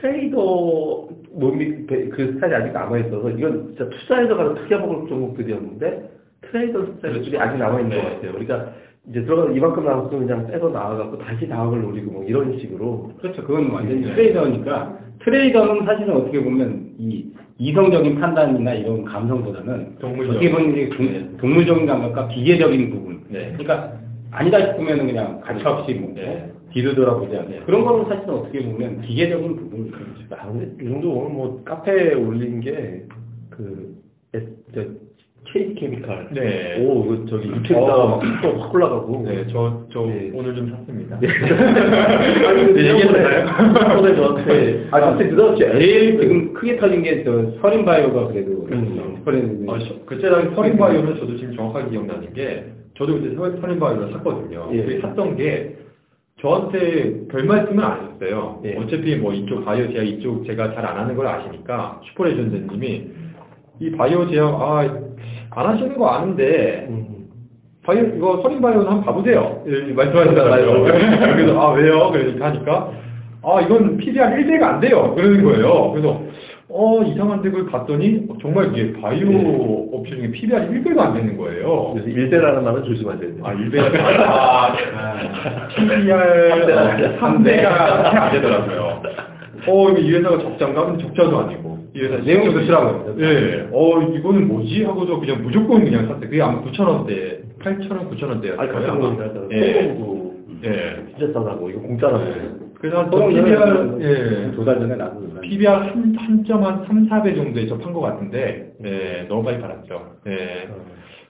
트레이더 몸이 배- 그 스타일이 아직 남아있어서 이건 진짜 투자해서 가서 크게 먹을 종목들이었는데 트레이더 스타일들이 아직 남아있는 네. 것 같아요. 그러니까 이제 들어가서 이만큼 남았으면 그냥 빼서 나와갖고 다시 다음을 노리고 뭐 이런 식으로 그렇죠. 그건 완전히 네. 트레이더니까 트레이더는 사실은 어떻게 보면 이 이성적인 판단이나 이런 감성보다는 동물적. 어떻게 보면 이제 동- 네. 동물적인 감각과 기계적인 부분. 네. 그러니까 아니다 싶으면 그냥 가차 없이 뭐 네. 뒤로 돌아보지 않는 네. 그런 거는 사실은 어떻게 보면 기계적인 부분이죠. 아, 근데 이 정도 오늘 뭐 카페에 올린 게그 KD 케미칼 네. 오, 그 저기 유튜브다가 어. 막확 올라가고 네, 저, 저 네. 오늘 좀 샀습니다. 아니, 근데 네, 얘기해도 저번에 저한테, 아, 갑자기 느닷없이 제일 지금 크게 터진 게저 서린 바이오가 그래도 음. 서린 어, 저- 그때랑 서린 바이오는 저도 지금 정확하게 기억나는 게 저도 그때 서- 서린바이오를 샀거든요. 예. 그 샀던 게 저한테 별 말씀을 안 하셨어요. 예. 어차피 뭐 이쪽 바이오 제약 이쪽 제가 잘 안 하는 걸 아시니까 슈퍼레전드님이 이 바이오 제약 아안 하시는 거 아는데 음. 바이오 이거 서린 바이오는 한번 봐보세요. 이렇게 말씀하시더라고요. 그래서 아 왜요? 그러니까 하니까 아 이건 PBR 1대가 안 돼요. 그러는 거예요. 그래서 어 이상한데 그걸 봤더니 정말 이게 바이오 네. 업체 중에 PBR이 1대가 안 되는 거예요. 그래서 일대라는 말은 조심하셔야 돼요. 아 1대가 아 PBR 3대가 안 되더라고요. 어 이거 이 회사가 적자인가? 근데 적자도 아니고 이 회사 내용이 그렇더라고요. 예. 어 이거는 뭐지? 하고서 그냥 무조건 그냥 샀어요. 그게 아마 9,000원대, 8,000원, 9,000원대였어요. 아니, 보니까 예. 소공구 예. 진짜 싸다고, 이거 공짜라고. 그래서 한 소금 PBR, 예. 두달 전에 놀랐는데. PBR 한, 한점한 3, 4배 정도에 접한 것 같은데, 네, 너무 많이 팔았죠. 네.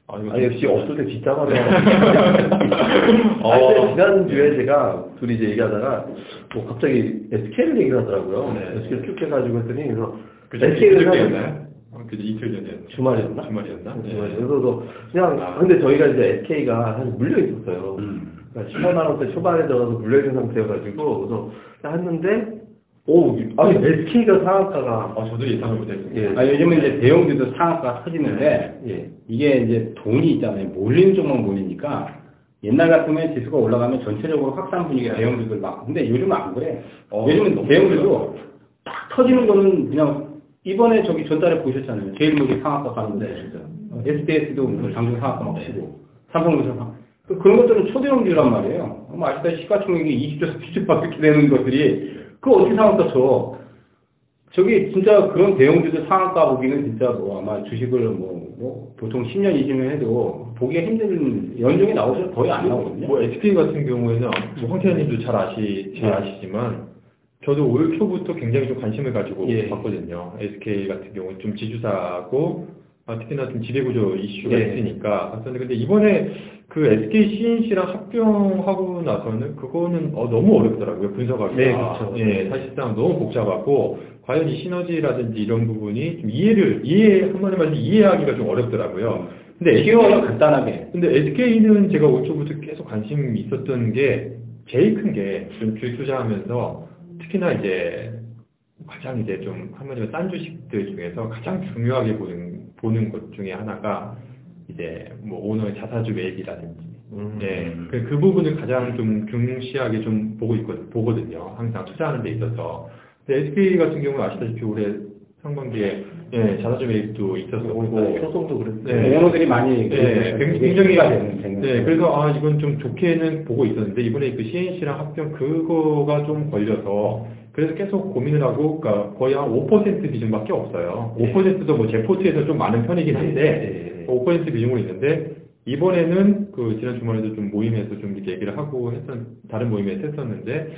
아, 이거 아니, 역시 없을 때 진짜 많아. (laughs) 어. 아니, 근데 지난주에 제가 둘이 이제 얘기하다가, 뭐 갑자기 SK를 얘기를 하더라고요. 네. SK를 쭉 해가지고 했더니, 그래서 그죠? SK를? 어, 그죠? 이틀 전이었죠. 주말이었나? 주말이었나? 네. 주말이었나? 그래서 그냥, 아. 근데 저희가 이제 SK가 한 물려 있었어요. 음. 그러니까 18만 원대 초반에 들어가서 물려있는 상태여가지고, 그래서 했는데, 오, 아니 SK가 상한가가 아, 저도 예상을 못했습니다. 예. 아, 요즘은 이제 대형주도 상한가 터지는데 예. 이게 이제 돈이 있잖아요. 몰리는 쪽만 몰리니까 옛날 같으면 지수가 올라가면 전체적으로 확산 분위기가 대형주들 막 근데 요즘은 안 그래. 어, 요즘은 대형주도 딱 터지는 거는 그냥 이번에 저기 전달에 보셨잖아요. 제일 먼저 상한가 가는 거 보셨죠. 어, SBS도 뭐 장중 상한가 막 치고 삼성도 상한가. 그- 그런 것들은 초대형주란 말이에요. 뭐 아시다시피 시가총액이 20조, 30조밖에 되는 것들이 그 어떻게 상한가 쳐. 저기 진짜 그런 대형주들 상한가 보기는 진짜 뭐 아마 주식을 뭐, 뭐 보통 10년, 20년 해도 보기가 힘든 연중에 나오죠 거의 안 나오거든요. 뭐 SK 같은 경우에는 뭐 황태현님도 잘 아시 잘 아시지만 저도 올 초부터 굉장히 좀 관심을 가지고 예. 봤거든요. SK 같은 경우는 좀 지주사고 아, 특히나 좀 지배구조 이슈가 예. 있으니까 봤었는데 근데 이번에 그 SK CNC랑 합병하고 나서는 그거는 어, 너무 어렵더라고요 분석하기가. 네, 그렇죠. 예, 사실상 너무 복잡하고 과연 이 시너지라든지 이런 부분이 좀 이해를 이해 한마디 말해서 이해하기가 좀 어렵더라고요. 근데 키워요 간단하게. 근데 SK는 제가 올 초부터 계속 관심이 있었던 게 제일 큰게좀 주식 투자하면서 특히나 이제 가장 이제 좀 한마디로 싼 주식들 중에서 가장 중요하게 보는 보는 것 중에 하나가 이제 뭐 오너의 자사주 매입이라든지 음. 예, 그, 그 부분을 가장 좀 중시하게 좀 보고 있거, 보거든요. 항상 투자하는 데 있어서. 근데 SK 같은 경우는 아시다시피 올해 상반기에 예, 자사주 매입도 있었었고 효성도 그랬어요. 네. 오너들이 많이 네, 굉장히 되는 되는 네, 그래서 아 이건 좀 좋게는 보고 있었는데 이번에 그 CNC랑 합병 그거가 좀 걸려서 그래서 계속 고민을 하고 그러니까 거의 한 5% 비중밖에 없어요. 네. 5%도 뭐 제 포트에서 좀 많은 편이긴 한데 네. 5% 비중으로 있는데 이번에는 그 지난 주말에도 좀 모임에서 좀 이렇게 얘기를 하고 했었 다른 모임에서 했었는데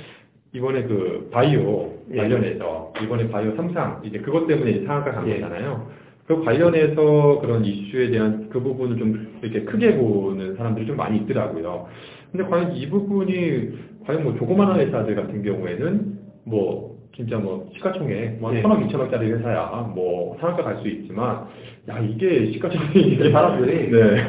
이번에 그 바이오 예. 관련해서 이번에 바이오 삼상 이제 그것 때문에 상한가 간 예. 거잖아요. 그 관련해서 그런 이슈에 대한 그 부분을 좀 이렇게 크게 보는 사람들이 좀 많이 있더라고요. 근데 과연 이 부분이 과연 뭐 조그마한 회사들 같은 경우에는 뭐 진짜 뭐 시가총액 뭐 예. 천억, 이천 억짜리 회사야 뭐 상한가 갈 수 있지만 야 이게 시가총액이 (laughs) 사람들이 네.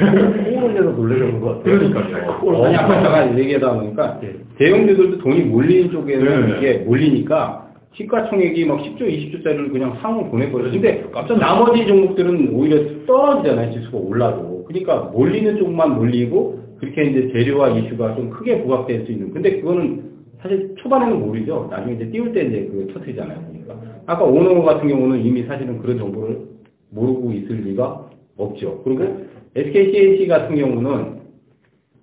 꼬는 데서 놀래는 것 같아요. 그러니까요. 아니 아까 제가 얘기하다 보니까 예. 대형주들도 돈이 몰리는 쪽에는 네. 이게 몰리니까 시가총액이 막 10조, 20조짜리를 그냥 상으로 보내버려요. 근데 깜짝 놀랐어요. 나머지 종목들은 오히려 떨어지잖아요. 지수가 올라도. 그러니까 몰리는 쪽만 몰리고 그렇게 이제 재료와 이슈가 좀 크게 부각될 수 있는. 근데 그거는 사실 초반에는 모르죠. 나중에 이제 띄울 때 이제 그 터트리잖아요. 그러니까. 아까 오너 같은 경우는 이미 사실은 그런 정보를 모르고 있을 리가 없죠. 그리고 SKCNC 같은 경우는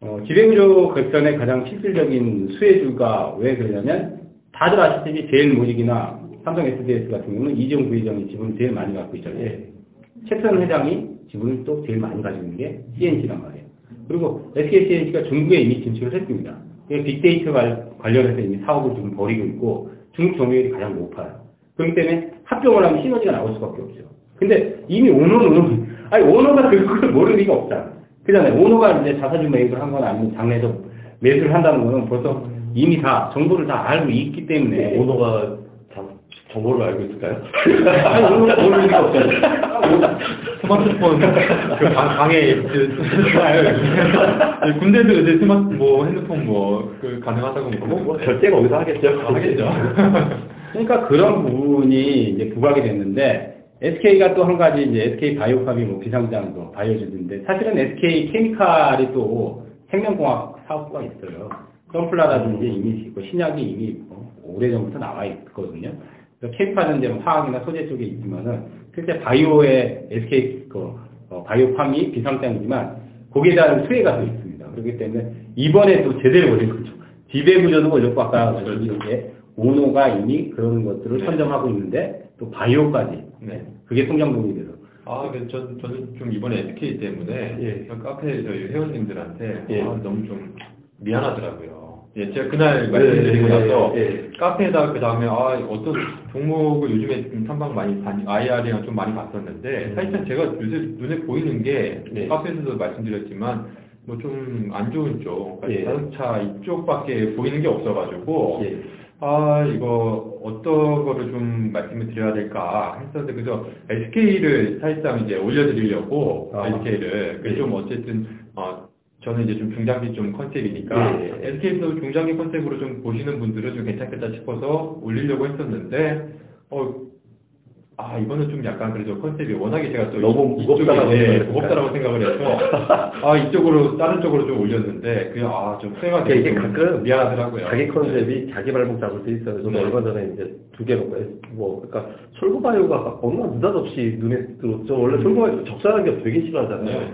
어, 지배구조 개편의 가장 실질적인 수혜주가 왜 그러냐면 다들 아시다시피 제일 모직이나 삼성 SDS 같은 경우는 이재용 부회장이 지분을 제일 많이 갖고 있잖아요. 예. 최태원 회장이 지분을 또 제일 많이 가지고 있는 게 CNC란 말이에요. 그리고 SKCNC가 중국에 이미 진출을 했습니다. 빅데이터 관- 관련해서 이미 사업을 지금 벌이고 있고 중국 점유율이 가장 높아요. 그렇기 때문에 합병을 하면 시너지가 나올 수밖에 없죠. 근데 이미 오너는 (laughs) 아니 오너가 그걸 모를 리가 없잖아. 그잖아요. 오너가 이제 자사주 매입을 한 건 아니면 장래에서 매수를 한다는 거는 벌써 이미 다 정보를 다 알고 있기 때문에 오너가 참 정보를 알고 있을까요? 모를 리가 없잖아요. 스마트폰 그 방, 방에 그, 그 (laughs) 군대도 이제 스마트 뭐 핸드폰 뭐 그 가능하다고 뭐, 뭐, 뭐 결제가 어디서 하겠죠? 아, 하겠죠. (laughs) 그러니까 그런 부분이 이제 부각이 됐는데 SK가 또 한 가지 이제 SK 바이오팜이 뭐 비상장도 바이오주인데 사실은 SK 케미칼이 또 생명공학 사업부가 있어요. 선플라라든지 이미 있고 신약이 이미 뭐 오래전부터 나와 있거든요. 케미칼은 이제 뭐 화학이나 소재 쪽에 있지만은 실제 바이오의 SK 그 어, 바이오팜이 비상장이지만 거기에 대한 수혜가 또 있습니다. 그렇기 때문에 이번에 또 제대로 걸린 거죠. 지배 구조도 걸렸고 아까 이렇게 오노가 이미 그런 것들을 네. 선점하고 있는데 또 바이오까지 네. 그게 성장동이 돼서 아, 그 저, 저는 좀 이번에 SK 때문에 예. 카페 저희 회원님들한테 예. 아, 너무 좀 미안하더라고요. 예, 제가 그날 말씀드리고 예, 나서 예. 카페에다 그 다음에 아 어떤 종목을 요즘에 좀 탐방 많이 반 IR이랑 좀 많이 봤었는데 음. 사실상 제가 요새 눈에 보이는 게 네. 카페에서도 말씀드렸지만 뭐 좀 안 좋은 쪽, 그러니까 예. 자동차 이쪽밖에 보이는 게 없어가지고 예. 아, 이거 어떤 거를 좀 말씀을 드려야 될까 했었는데, 그래서 SK를 사실상 이제 올려드리려고, 아. SK를. 네. 좀 어쨌든, 어, 저는 이제 좀 중장기 좀 컨셉이니까 예, 예. SK에서 중장기 컨셉으로 좀 보시는 분들은 좀 괜찮겠다 싶어서 올리려고 했었는데 어, 아 이거는 좀 약간 그래도 컨셉이 워낙에 제가 또 너무 무겁다라고 예, 생각했을까요? 무겁다라고 생각을 해서 아 이쪽으로 다른 쪽으로 좀 올렸는데 그냥 아좀 쇠가 이게 가끔 미안하더라고요. 자기 컨셉이 자기 발목 잡을 때 있어요. 저도 네. 얼마 전에 이제 두 개로 뭐 그러니까 어느 날 느닷없이 눈에 들어. 저 원래 철구바이오 적절한 게 되게 싫어하잖아요. 네.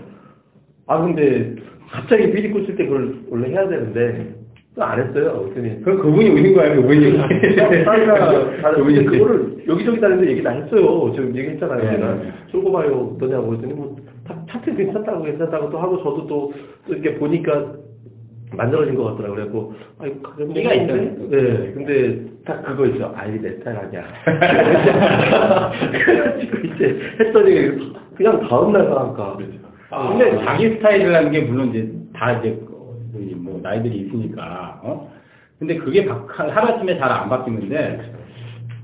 아 근데 갑자기 비리 꽂힐 때 그걸 원래 해야 되는데 또 안 했어요. 그랬더니 그 그분이 오신 거예요, 그분이. 사이가 그분이 그거를 여기저기 다니는데 얘기 다 했어요. 지금 얘기했잖아요. 네, 제가 네. 철구바이오 어떠냐고 그랬더니 뭐 차- 차트 괜찮다고 괜찮다고 또 하고 저도 또, 또 이렇게 보니까 만들어진 것 같더라고요. 그래갖고, 아, 이거 가격 끼가 있잖아요. 네, 근데 딱 그거 있죠. 아이, 내 스타일 아니야. (laughs) 그래가지고 이제 했더니 그냥 다음날 가니까. 아, 근데 자기 스타일이라는 게 물론 이제 다 이제 뭐 나이들이 있으니까 어? 근데 그게 바- 하루아침에 잘 안 바뀌는데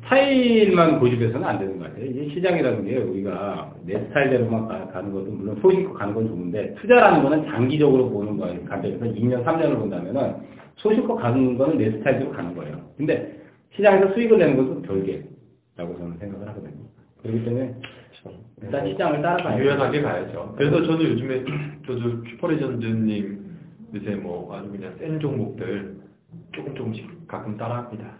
스타일만 고집해서는 안 되는 것 같아요. 이게 시장이라는 게 우리가 내 스타일대로만 가, 는 것도 물론 소신껏 가는 건 좋은데 투자라는 거는 장기적으로 보는 거예요. 관점에서 2년, 3년을 본다면은 소신껏 가는 거는 내 스타일대로 가는 거예요. 근데 시장에서 수익을 내는 것은 별개라고 저는 생각을 하거든요. 그렇기 때문에 일단 시장을 따라가야 유연하게 가야죠. 그래서 저도 요즘에 저도 슈퍼레전드님 요새 뭐 아주 그냥 센 종목들 조금 조금씩 가끔 따라합니다. (laughs)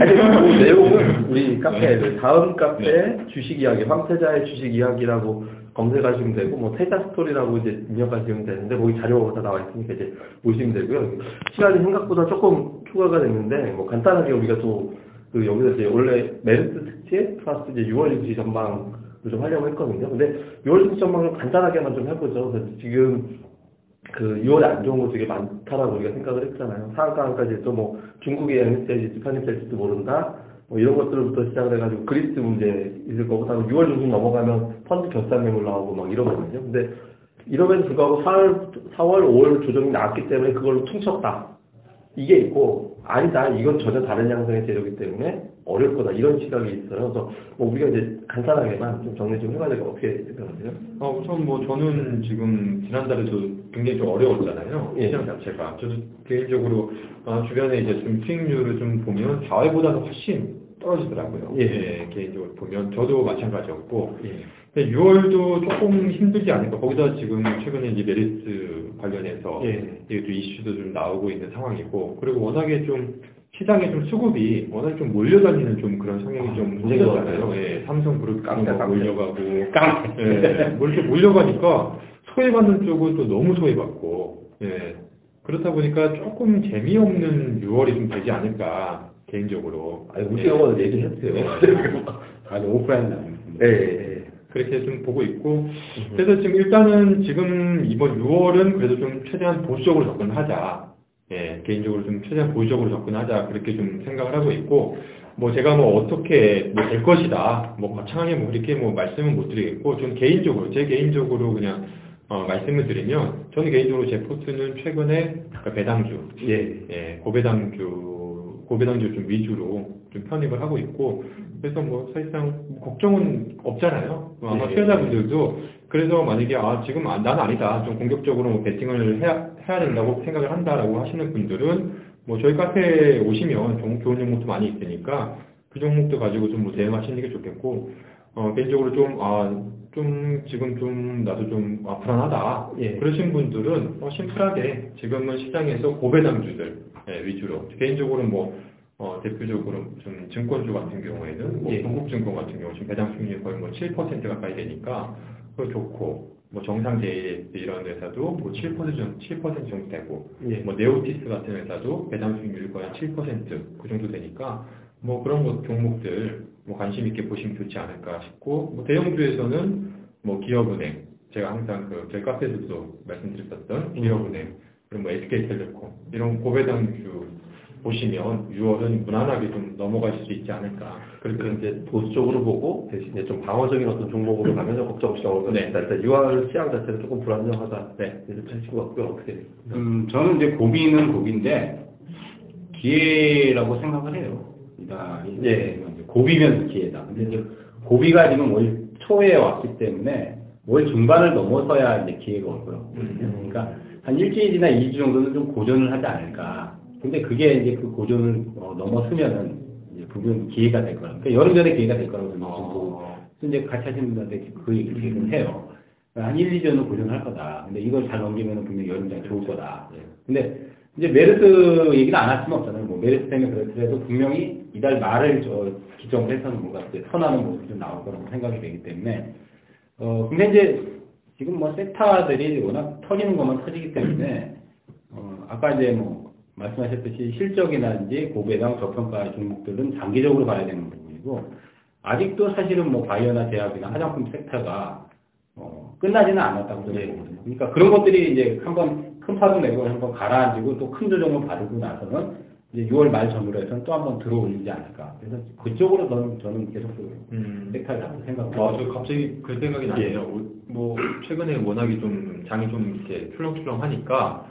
아니, 그 내용은 우리 카페, 그 다음 카페 네. 주식 이야기, 황태자의 주식 이야기라고 검색하시면 되고, 뭐, 태자 스토리라고 이제 입력하시면 되는데, 거기 자료가 다 나와 있으니까 이제 보시면 되고요. 시간이 생각보다 조금 추가가 됐는데, 뭐, 간단하게 우리가 또, 그, 여기서 이제 원래 메르트 특집 플러스 이제 6월 증시 전망을 좀 하려고 했거든요. 근데 6월 증시 전망을 간단하게만 좀 해보죠. 그래서 지금 그 6월에 안 좋은 거 되게 많다라고 우리가 생각을 했잖아요. 상한가까지 또뭐 중국의 양육세지, 편입될지도 모른다. 뭐 이런 것들부터 시작을 해가지고 그리스 문제 있을 거고, 다음 6월 중순 넘어가면 펀드 결산 매물 나오고 막 이러거든요. 근데 이러면서 불구하고 4월, 4월, 5월 조정이 나왔기 때문에 그걸로 퉁쳤다. 이게 있고, 아니다. 이건 전혀 다른 양상의 재료이기 때문에 어려울 거다. 이런 시각이 있어요. 그래서 뭐 우리가 이제 간단하게만 좀 정리 좀 해봐야 될것 어떻게 생각하세요? 어, 우선 뭐 저는 지금 지난달에도 굉장히 좀 어려웠잖아요. 예. 시장 자체가. 저도 개인적으로 어, 주변에 이제 좀 수익률을 좀 보면 4월보다는 훨씬 떨어지더라고요. 예. 개인적으로 보면 저도 마찬가지였고 예. 근데 6월도 조금 힘들지 않을까. 거기다 지금 최근에 이제 메리츠 관련해서 예. 또 이슈도 좀 나오고 있는 상황이고 그리고 워낙에 좀 시장에 좀 수급이 워낙 좀 몰려다니는 좀 그런 성향이 좀 문제인 것 생겼잖아요. 같아요. 예, 삼성 그룹 깡 깡패, 깡패. 몰려가고 깡패. 예, 뭐 이렇게 몰려가니까 소외받는 쪽은 또 너무 소외받고, 예. 그렇다 보니까 조금 재미없는 6월이 좀 되지 않을까, 개인적으로. 아니, 우리 예. 얘기했어요. 아니 오프라인 나요. 예, 예. 그렇게 좀 보고 있고, 그래서 지금 일단은 지금 이번 6월은 그래도 좀 최대한 보수적으로 접근하자. 예, 개인적으로 좀 최대한 보수적으로 접근하자. 그렇게 좀 생각을 하고 있고, 뭐 제가 뭐 어떻게 뭐 될 것이다. 뭐 거창하게 뭐 그렇게 뭐 말씀은 못 드리겠고, 좀 개인적으로, 제 개인적으로 그냥 어, 말씀을 드리면, 저는 개인적으로 제 포트는 최근에 그러니까 배당주, 예. 예, 고배당주, 고배당주 좀 위주로 좀 편입을 하고 있고, 그래서 뭐 사실상 뭐 걱정은 없잖아요. 뭐 아마 예. 투자자분들도 그래서 만약에 아 지금 아, 난 아니다, 좀 공격적으로 뭐 베팅을 해야, 해야 된다고 생각을 한다라고 하시는 분들은 뭐 저희 카페에 오시면 종- 좋은 종목도 많이 있으니까 그 종목도 가지고 좀 뭐 대응하시는 게 좋겠고, 어, 개인적으로 좀, 아, 좀, 지금 좀, 나도 좀, 아, 불안하다. 예. 그러신 분들은, 어, 심플하게, 지금은 시장에서 고배당주들, 예, 위주로. 개인적으로 뭐, 어, 대표적으로 좀 증권주 같은 경우에는, 뭐, 예. 동국증권 같은 경우 지금 배당 수익률이 거의 뭐 7% 가까이 되니까, 그거 좋고, 뭐, 정상제 이런 회사도 뭐 7% 정도, 7% 정도 되고, 예. 뭐 네오티스 같은 회사도 배당 수익률이 거의 한 7%그 정도 되니까 뭐 그런 것 종목들 뭐 관심 있게 보시면 좋지 않을까 싶고 뭐 대형주에서는 뭐 기업은행 제가 항상 그 저희 카페에서도 말씀드렸었던 기업은행 그리고 뭐 SK텔레콤 이런 고배당주 보시면 6월은 무난하게 좀 넘어갈 수 있지 않을까 그렇게 이제 보수적으로 보고 대신에 좀 방어적인 어떤 종목으로 가면 좀 걱정 없이 나올 것 네. 일단 6월 시장 자체는 조금 불안정하다. 네. 이렇게 하신 것 같고요. 어떻게 돼요? 음, 저는 이제 고비는 고비인데 기회라고 생각을 해요. 예. 이제 고비면 기회다. 근데 이제 고비가 지금 올 초에 왔기 때문에 월 중반을 넘어서야 이제 기회가 올 거라고 음. 그러니까 한 일주일이나 2주 정도는 좀 고전을 하지 않을까. 근데 그게 이제 그 고전을 어, 넘어서면은 이제 부분 기회가 될 거라. 그러니까 여름 전에 기회가 될 거라고 저는 지금 보고 어, 이제 같이 하시는 분한테 그 얘기를 해요. 한 1, 2년은 고전할 거다. 근데 이걸 잘 넘기면 분명히 여름장이 좋을 거다. 예. 근데 이제 메르스 얘기는 안 할 수는 없잖아요. 뭐 메르스 때문에 그렇더라도 분명히 이달 말을 저 기점으로 해서는 뭔가 선하는 모습이 좀 나올 거라고 생각이 되기 때문에 어 근데 이제 지금 뭐 섹터들이 워낙 터지는 것만 터지기 때문에 어 아까 이제 뭐 말씀하셨듯이 실적이나든지 고배당 저평가 종목들은 장기적으로 봐야 되는 부분이고 아직도 사실은 뭐 바이오나 제약이나 화장품 섹터가 어, 끝나지는 않았다고 저는 보거든요. 그러니까 그런 것들이 이제 한번 큰 파동 내고 한번 가라앉고 또 큰 조정을 받고 나서는 이제 6월 말 전후로 해서는 또 한번 들어올리지 않을까. 그래서 그쪽으로 저는, 저는 계속 그 음. 섹터를 생각합니다. 아, 저 갑자기 그 생각이 나네요. 오- 뭐 최근에 워낙에 좀 장이 좀 이렇게 출렁출렁 하니까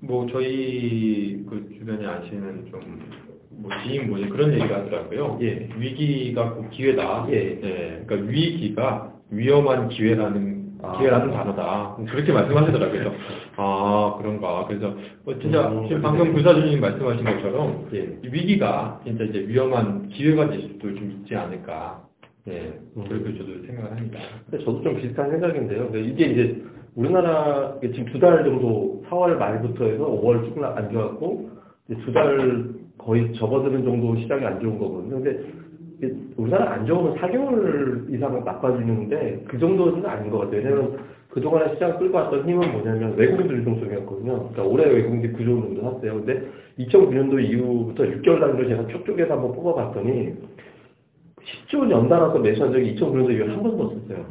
뭐 저희 그 주변에 아시는 좀뭐 지인분이 그런 얘기를 하더라고요. 예. 위기가 꼭 기회다. 예. 그러니까 위기가 위험한 기회라는 아. 기회라는 단어다. 그렇게 말씀하시더라고요. 그래서 아 그런가. 그래서 뭐 진짜 음, 지금 방금 부사주님 말씀하신 것처럼 예. 이 위기가 진짜 이제 위험한 기회가 될 수도 좀 있지 않을까. 예, 음. 그렇게 저도 생각을 합니다. 근데 저도 좀 비슷한 생각인데요. 근데 이게 이제 우리나라 지금 두 달 정도 4월 말부터 해서 5월 조금 안 좋았고 두 달 거의 접어드는 정도 시장이 안 좋은 거거든요. 근데 우리나라 안 좋으면 4개월 이상 나빠지는데 그 정도는 아닌 것 같아요. 왜냐면 그동안에 시장 끌고 왔던 힘은 뭐냐면 외국인들 유동성이었거든요. 그러니까 올해 외국인들이 9조 정도 샀어요. 근데 2009년도 이후부터 6개월 단위로 제가 쭉 쪼개서 한번 뽑아봤더니 10조 연달아서 매수한 적이 2009년도 이후에 한 번도 없었어요.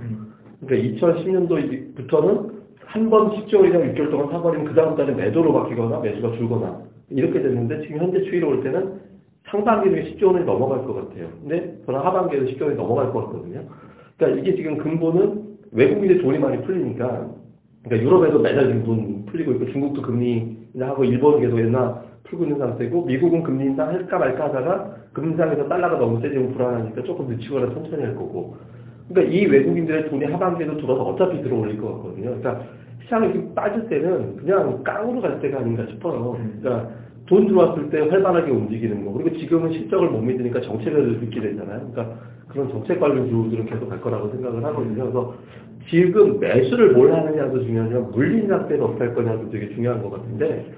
그러니까 2010년도부터는 한 번 10조 이상 6개월 동안 사버리면 그 다음 달에 매도로 바뀌거나 매수가 줄거나 이렇게 됐는데 지금 현재 추이로 올 때는 상반기에 10조 원이 넘어갈 것 같아요. 근데 저는 하반기에도 10조 원이 넘어갈 것 같거든요. 그러니까 이게 지금 근본은 외국인의 돈이 많이 풀리니까 그러니까 유럽에도 매달 지금 돈 풀리고 있고 중국도 금리 인하하고 일본은 계속 인하 풀고 있는 상태고 미국은 금리 인하 할까 말까 하다가 금리 인하에서 달러가 너무 세지면 불안하니까 조금 늦추거나 천천히 할 거고 그러니까 이 외국인들의 돈이 하반기에도 들어서 어차피 들어올릴 것 같거든요. 그러니까 시장이 지금 빠질 때는 그냥 깡으로 갈 때가 아닌가 싶어요. 음. 그러니까 돈 들어왔을 때 활발하게 움직이는 거. 그리고 지금은 실적을 못 믿으니까 정책을 듣게 되잖아요. 그러니까 그런 정책 관련 주들은 계속 갈 거라고 생각을 하거든요. 그래서 지금 매수를 뭘 하느냐도 중요하지만 물린 상태에서 어떻게 할 거냐도 되게 중요한 것 같은데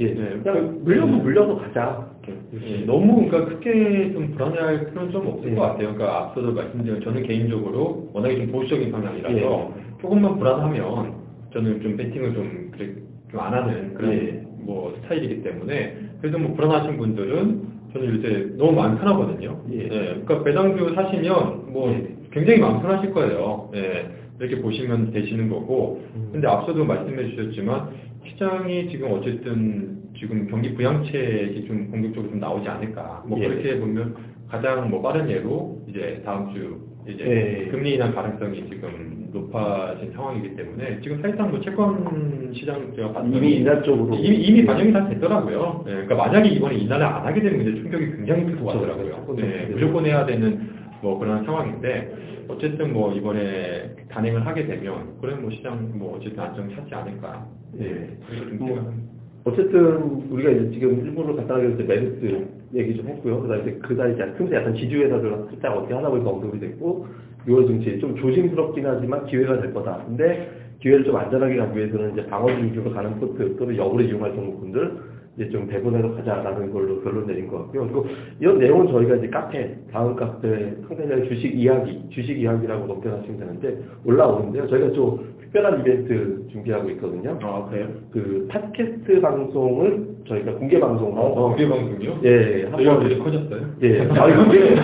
예, 네. 그냥 물려서 물려서 가자. 예, 너무 그러니까 크게 좀 불안해할 필요는 좀 없을 예. 것 같아요. 그러니까 앞서도 말씀드린 저는 개인적으로 워낙에 좀 보수적인 성향이라서 예. 조금만 불안하면 저는 좀 배팅을 좀 그래 좀안 하는 그런 예. 뭐 스타일이기 때문에 그래도 뭐 불안하신 분들은 저는 요새 너무 마음 편하거든요. 예. 그러니까 배당주 사시면 뭐 예. 굉장히 마음 편하실 거예요. 예. 이렇게 보시면 되시는 거고 음. 근데 앞서도 말씀해 주셨지만 시장이 지금 어쨌든 지금 경기 부양책이 좀 본격적으로 좀 나오지 않을까. 뭐 예. 그렇게 보면 가장 뭐 빠른 예로 이제 다음 주 이제 예. 금리 인하 가능성이 지금 높아진 상황이기 때문에 지금 사실상 뭐 채권 시장 제가 이미 인하 쪽으로 이미, 이미 반영이 다 됐더라고요. 예, 그러니까 만약에 이번에 인하를 안 하게 되면 이제 충격이 굉장히. 같더라고요. 그렇죠. 예, 무조건 해야 되는 뭐 그런 상황인데 어쨌든 뭐 이번에 단행을 하게 되면 그래 뭐 시장 뭐 어쨌든 안정 찾지 않을까. 예. 그렇게 좀 뭐, 생각합니다. 어쨌든 우리가 이제 지금 일본으로 갔다 가기 전에 메르스 얘기 좀 했고요. 그다음에 그다음에 이제 틈새 약간 지주회사들 살짝 어떻게 하다 보니까 언급이 됐고 6월 증시 좀 조심스럽긴 하지만 기회가 될 거다. 근데 기회를 좀 안전하게 가기 위해서는 이제 방어주 위주로 가는 포트 또는 역으로 이용할 종목분들 이제 좀 배분해서 가자라는 걸로 결론 내린 것 같고요. 그리고 이런 내용은 저희가 이제 카페 다음 카페 상대장의 주식 이야기 주식 이야기라고 넘겨가시면 되는데 올라오는데요. 저희가 좀 특별한 이벤트 준비하고 있거든요. 아 그래요? 그 팟캐스트 방송을 저희가 공개 방송으로 어, 공개 방송이요? 예, 저희가 한번 이제 커졌어요? 예, (laughs) 아 이게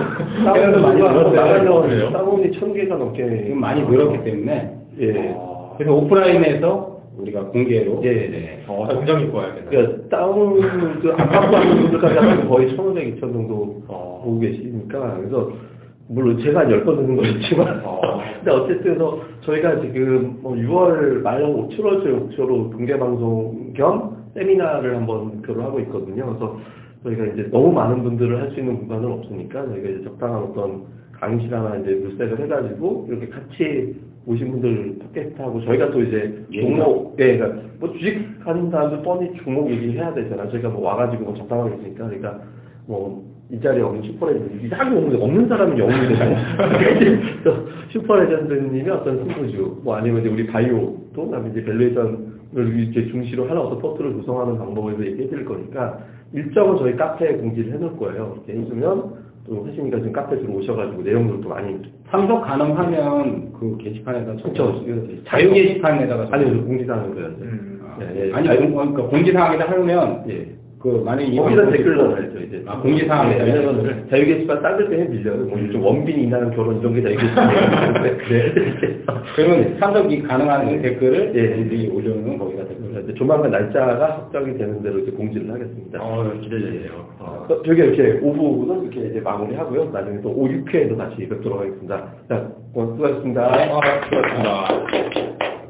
그래도 많이 늘었어요. 다운이 천 개가 넘게 지금 많이 늘었기 때문에 예. 아, 그래서 오프라인에서 우리가 공개로 예. 네. 어, 입고 와야겠네. 그러니까 다운 그 안팎하는 분들까지 하면 거의 1,500, 2,000 정도 어. 보고 계시니까 그래서 물론 제가 한 10번 듣는 거였지만 어. (laughs) 근데 어쨌든 그래서 저희가 지금 뭐 6월 말 7월 초로 공개 방송 겸 세미나를 한번 교류하고 있거든요. 그래서 저희가 이제 너무 많은 분들을 할 수 있는 공간은 없으니까 저희가 이제 적당한 어떤 강의시간이나 이제 물색을 해가지고 이렇게 같이 오신 분들 팟캐스트하고 저희가 또 이제 예. 종목, 예, 그러니까 뭐 주식 하는 사람들 뻔히 종목 얘기해야 되잖아. 저희가 뭐 와가지고 뭐 적당하겠으니까. 그러니까 뭐 이 자리에 없는 슈퍼레전드, 딱 없는, 없는 사람은 영웅이 되잖아. (laughs) 그래서 슈퍼레전드님의 어떤 승부주, 뭐 아니면 이제 우리 바이오, 또 그다음에 이제 valuation을 이제 중시로 하나 어떤 포트를 구성하는 방법을 얘기해 드릴 거니까 일정은 저희 카페에 공지를 해 놓을 거예요. 이렇게 해주면 또 하시니까 지금 카페 들어오셔가지고 내용들도 많이 참석 가능하면 그 게시판에다 그쵸. 자유 게시판에다가 아니 공지사항에 그래야 돼. 음. 아, 예, 예. 아니 자유- 공- 그러니까 공지사항에다 하면 예. 그 만약에 이 거기다 댓글 넣어야죠 이제. 아, 공지사항에다 네, 왜냐면 자유 게시판 딴들 때문에 밀려요. 뭐 요즘 원빈이 인하는 결혼 이런 게 자유 게시판이기 (laughs) 네. 그러면 참석이 가능한 네. 댓글을 예. 우리 올려놓은 거기다 댓글 그래서 이제 조만간 날짜가 확정이 되는 대로 이제 공지를 하겠습니다. 어, 기대되네요. 어, 저희가 이렇게 5부는 이렇게 이제 마무리하고요. 나중에 또 5, 6회에도 다시 뵙도록 하겠습니다. 자, 고맙- 수고하셨습니다. 아, 수고하셨습니다.